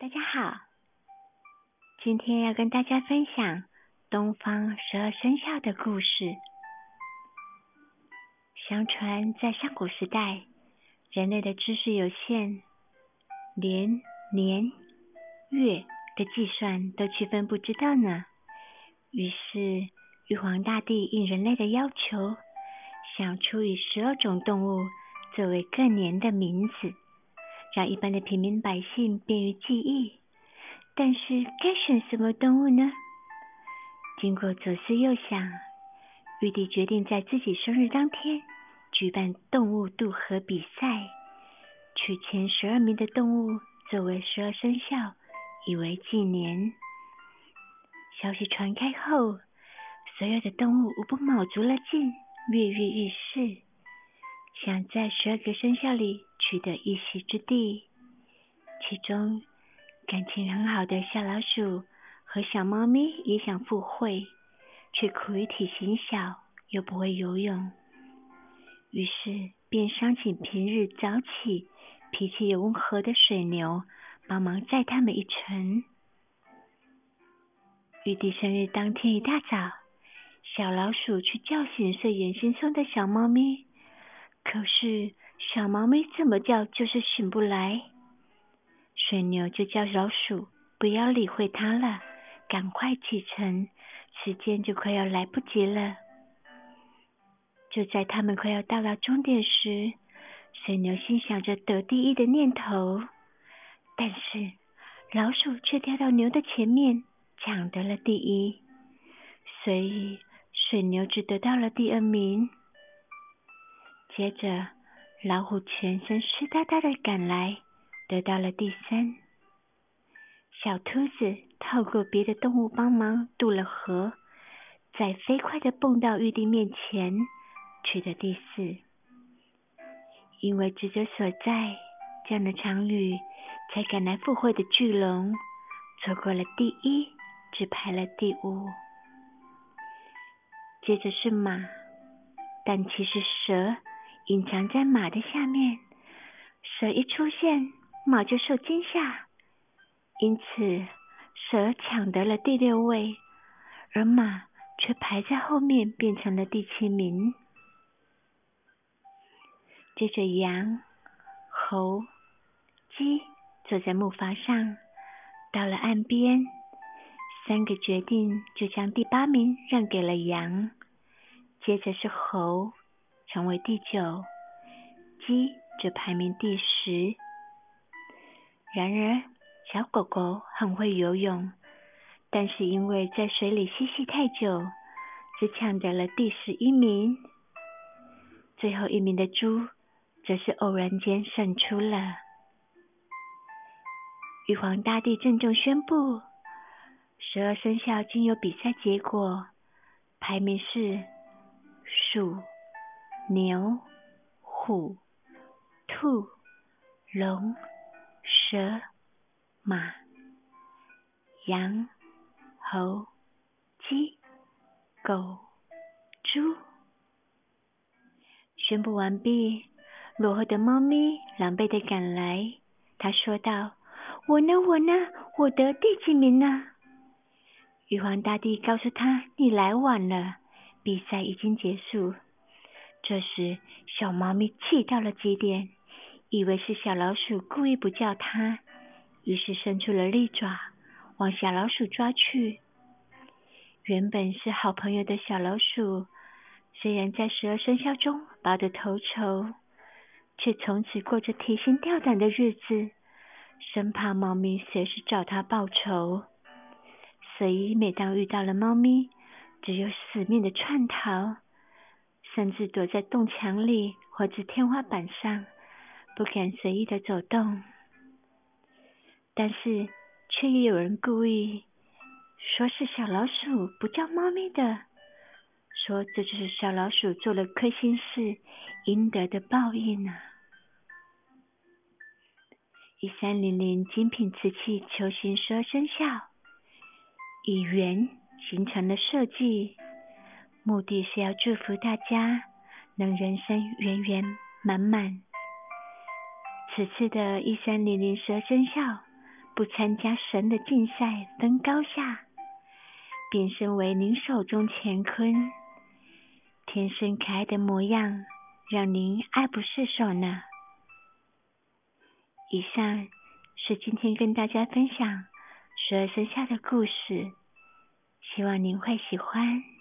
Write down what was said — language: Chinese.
大家好，今天要跟大家分享东方十二生肖的故事。相传在上古时代，人类的知识有限，连年月的计算都区分不知道呢。于是玉皇大帝应人类的要求，想出以十二种动物作为各年的名字。让一般的平民百姓便于记忆，但是该选什么动物呢？经过左思右想，玉帝决定在自己生日当天举办动物渡河比赛，取前十二名的动物作为十二生肖，以为纪年。消息传开后，所有的动物无不卯足了劲，跃跃欲试，想在十二个生肖里。取得一席之地，其中感情很好的小老鼠和小猫咪也想赴会，却苦于体型小又不会游泳，于是便商请平日早起、脾气也温和的水牛帮忙载他们一程。玉帝生日当天一大早，小老鼠去叫醒睡眼惺忪的小猫咪，可是。小猫咪怎么叫就是醒不来，水牛就叫老鼠不要理会它了，赶快启程，时间就快要来不及了。就在他们快要到达终点时，水牛心想着得第一的念头，但是老鼠却跳到牛的前面，抢得了第一，所以水牛只得到了第二名。接着。老虎全身湿哒哒的赶来，得到了第三。小兔子透过别的动物帮忙渡了河，再飞快的蹦到玉帝面前，取得第四。因为职责所在，这样的常旅才赶来赴会的巨龙，错过了第一，只排了第五。接着是马，但其实蛇。隐藏在马的下面，蛇一出现，马就受惊吓，因此蛇抢得了第六位，而马却排在后面，变成了第七名。接着，羊、猴、鸡坐在木筏上，到了岸边，三个决定就将第八名让给了羊，接着是猴。成为第九，鸡则排名第十。然而，小狗狗很会游泳，但是因为在水里嬉戏太久，只抢得了第十一名。最后一名的猪，则是偶然间胜出了。玉皇大帝郑重宣布，十二生肖经由比赛结果，排名是鼠。牛、虎、兔、龙、蛇、马、羊、猴、鸡、狗、猪。宣布完毕，落后的猫咪狼狈的赶来。他说道：“我呢？我呢？我得第几名呢？”玉皇大帝告诉他：“你来晚了，比赛已经结束。”这时，小猫咪气到了极点，以为是小老鼠故意不叫它，于是伸出了利爪往小老鼠抓去。原本是好朋友的小老鼠，虽然在十二生肖中拔得头筹，却从此过着提心吊胆的日子，生怕猫咪随时找它报仇。所以每当遇到了猫咪，只有死命的窜逃。甚至躲在洞墙里或者天花板上，不敢随意的走动。但是，却也有人故意说是小老鼠不叫猫咪的，说这就是小老鼠做了亏心事应得的报应啊！一三零零精品瓷器球形十二生肖，以圆形成的设计。目的是要祝福大家能人生圆圆满满。此次的一三零零十二生肖不参加神的竞赛分高下，变身为您手中乾坤，天生可爱的模样，让您爱不释手呢。以上是今天跟大家分享十二生肖的故事，希望您会喜欢。